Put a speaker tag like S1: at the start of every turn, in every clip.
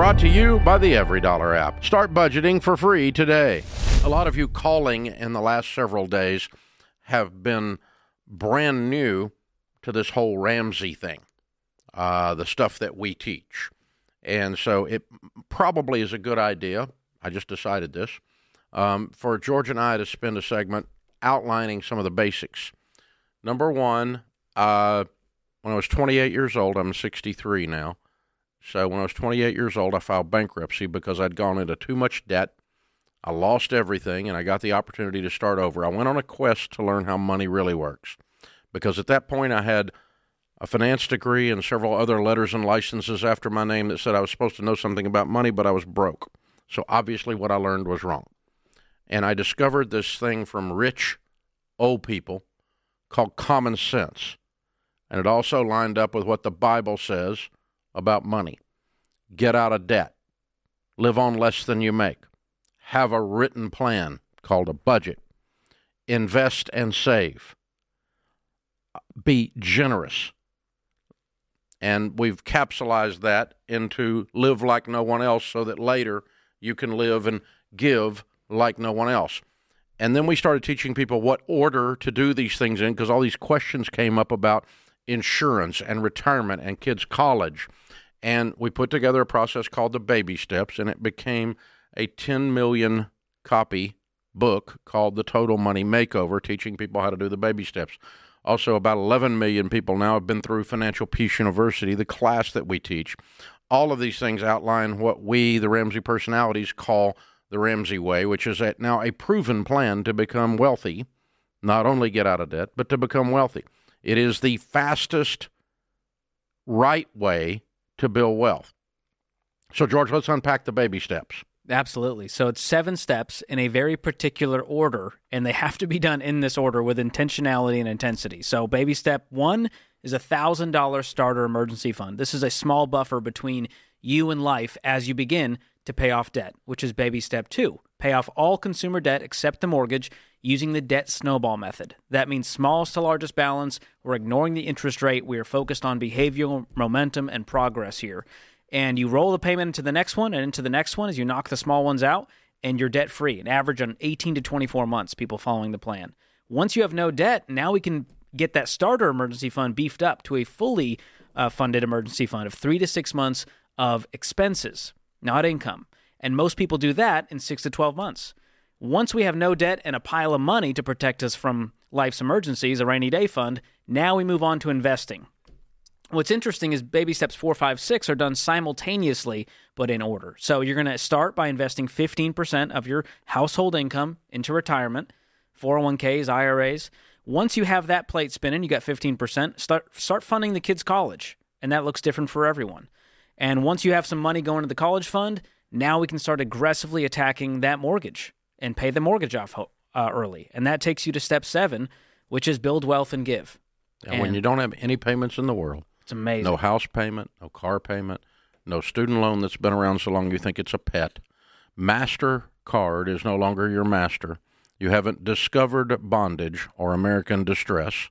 S1: Brought to you by the EveryDollar app. Start budgeting for free today. A lot of you calling in the last several days have been brand new to this whole Ramsey thing, uh, the stuff that we teach. And so it probably is a good idea. I just decided this um, for George and I to spend a segment outlining some of the basics. Number one, uh, when I was 28 years old, I'm 63 now. So when I was 28 years old, I filed bankruptcy because I'd gone into too much debt. I lost everything and I got the opportunity to start over. I went on a quest to learn how money really works because at that point I had a finance degree and several other letters and licenses after my name that said I was supposed to know something about money, but I was broke. So obviously what I learned was wrong. And I discovered this thing from rich old people called common sense. And it also lined up with what the Bible says about money. Get out of debt, live on less than you make, have a written plan called a budget, invest and save, be generous. And we've capsulized that into live like no one else so that later you can live and give like no one else. And then we started teaching people what order to do these things in because all these questions came up about insurance and retirement and kids' college. And we put together a process called the Baby Steps, and it became a 10 million copy book called The Total Money Makeover, teaching people how to do the baby steps. Also, about 11 million people now have been through Financial Peace University, the class that we teach. All of these things outline what we, the Ramsey personalities, call the Ramsey Way, which is now a proven plan to become wealthy, not only get out of debt, but to become wealthy. It is the fastest, right way to build wealth. So, George, let's unpack the baby steps.
S2: Absolutely. So it's seven steps in a very particular order, and they have to be done in this order with intentionality and intensity. So, baby step one is a $1,000 starter emergency fund. This is a small buffer between you and life as you begin to pay off debt, which is baby step two. Pay off all consumer debt except the mortgage using the debt snowball method. That means smallest to largest balance. We're ignoring the interest rate. We are focused on behavioral momentum and progress here and you roll the payment into the next one and into the next one as you knock the small ones out, and you're debt free. An average on 18 to 24 months, people following the plan. Once you have no debt, now we can get that starter emergency fund beefed up to a fully uh, funded emergency fund of three to six months of expenses, not income. And most people do that in six to 12 months. Once we have no debt and a pile of money to protect us from life's emergencies, a rainy day fund, now we move on to investing. What's interesting is baby steps four, five, six are done simultaneously, but in order. So you're going to start by investing 15% of your household income into retirement, 401ks, IRAs. Once you have that plate spinning, you got 15%, start, start funding the kids' college. And that looks different for everyone. And once you have some money going to the college fund, now we can start aggressively attacking that mortgage and pay the mortgage off uh, early. And that takes you to step seven, which is build wealth and give.
S1: And, and when you don't have any payments in the world,
S2: it's amazing.
S1: No house payment, no car payment, no student loan that's been around so long you think it's a pet. Master card is no longer your master. You haven't discovered bondage or American distress.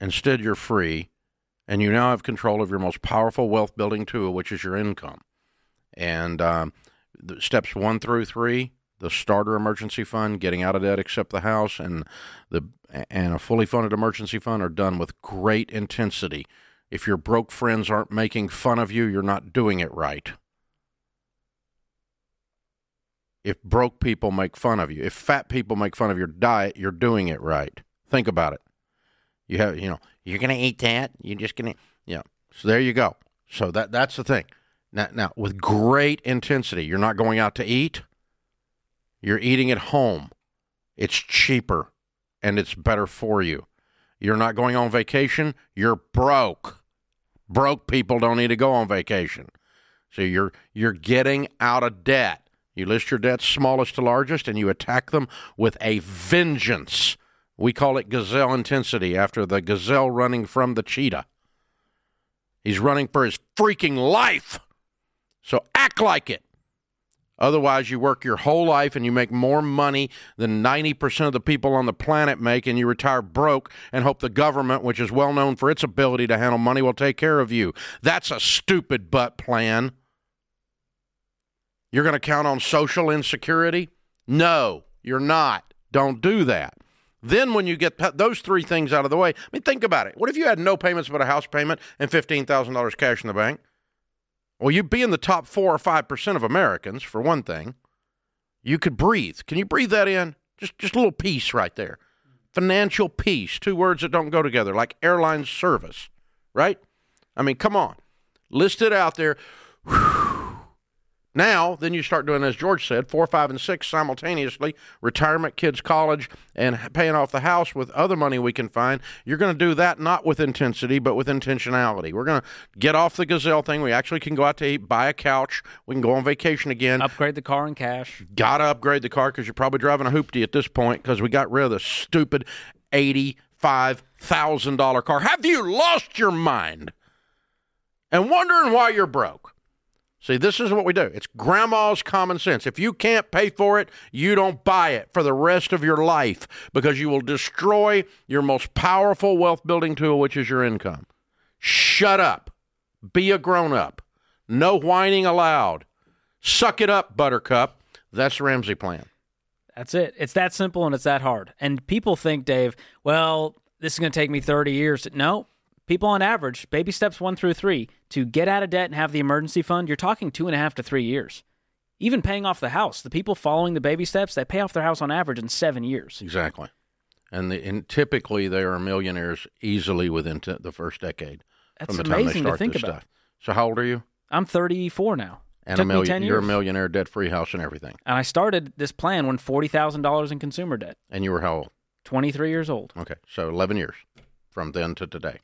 S1: Instead, you're free, and you now have control of your most powerful wealth building tool, which is your income. And um, steps one through three the starter emergency fund, getting out of debt except the house, and the and a fully funded emergency fund are done with great intensity. If your broke friends aren't making fun of you, you're not doing it right. If broke people make fun of you, if fat people make fun of your diet, you're doing it right. Think about it. You have, you know, you're going to eat that. You're just going to, know. So there you go. So that that's the thing. Now, now with great intensity, you're not going out to eat. You're eating at home. It's cheaper and it's better for you. You're not going on vacation, you're broke. Broke people don't need to go on vacation. So you're you're getting out of debt. You list your debts smallest to largest and you attack them with a vengeance. We call it gazelle intensity after the gazelle running from the cheetah. He's running for his freaking life. So act like it. Otherwise, you work your whole life and you make more money than 90% of the people on the planet make, and you retire broke and hope the government, which is well known for its ability to handle money, will take care of you. That's a stupid butt plan. You're going to count on social insecurity? No, you're not. Don't do that. Then, when you get those three things out of the way, I mean, think about it. What if you had no payments but a house payment and $15,000 cash in the bank? Well, you'd be in the top four or 5% of Americans, for one thing. You could breathe. Can you breathe that in? Just, just a little peace right there. Financial peace, two words that don't go together, like airline service, right? I mean, come on. List it out there. Whew now, then you start doing, as George said, four, five, and six simultaneously retirement, kids' college, and paying off the house with other money we can find. You're going to do that not with intensity, but with intentionality. We're going to get off the gazelle thing. We actually can go out to eat, buy a couch. We can go on vacation again.
S2: Upgrade the car in cash.
S1: Got to upgrade the car because you're probably driving a hoopty at this point because we got rid of the stupid $85,000 car. Have you lost your mind? And wondering why you're broke? See, this is what we do. It's grandma's common sense. If you can't pay for it, you don't buy it for the rest of your life because you will destroy your most powerful wealth building tool, which is your income. Shut up. Be a grown up. No whining allowed. Suck it up, Buttercup. That's the Ramsey plan.
S2: That's it. It's that simple and it's that hard. And people think, Dave, well, this is going to take me 30 years. No, people on average, baby steps one through three, to get out of debt and have the emergency fund, you're talking two and a half to three years. Even paying off the house, the people following the baby steps, they pay off their house on average in seven years.
S1: Exactly. And, the, and typically they are millionaires easily within t- the first decade.
S2: That's
S1: from the
S2: amazing
S1: time they start
S2: to think about.
S1: Stuff. So how old are you?
S2: I'm 34 now.
S1: And
S2: Took
S1: a million,
S2: 10
S1: you're a millionaire, debt free house and everything.
S2: And I started this plan when $40,000 in consumer debt.
S1: And you were how old?
S2: 23 years old.
S1: Okay, so 11 years from then to today.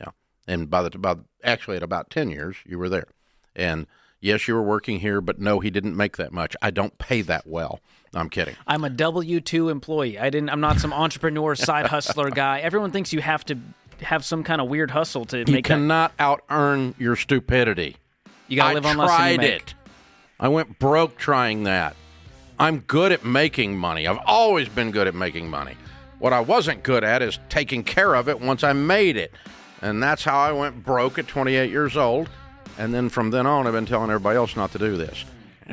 S1: Yeah, and by the by, actually at about 10 years you were there, and yes, you were working here, but no, he didn't make that much. I don't pay that well. I'm kidding.
S2: I'm a W two employee. I didn't. I'm not some entrepreneur side hustler guy. Everyone thinks you have to have some kind of weird hustle to
S1: You
S2: make You
S1: cannot out earn your stupidity.
S2: You gotta
S1: I
S2: live on less than you
S1: tried
S2: make.
S1: it. I went broke trying that. I'm good at making money. I've always been good at making money. What I wasn't good at is taking care of it once I made it. And that's how I went broke at 28 years old. And then from then on, I've been telling everybody else not to do this.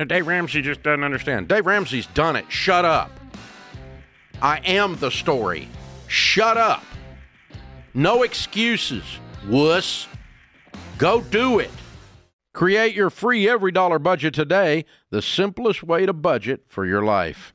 S1: Dave Ramsey just doesn't understand. Dave Ramsey's done it. Shut up. I am the story. Shut up. No excuses, wuss. Go do it. Create your free EveryDollar budget today, the simplest way to budget for your life.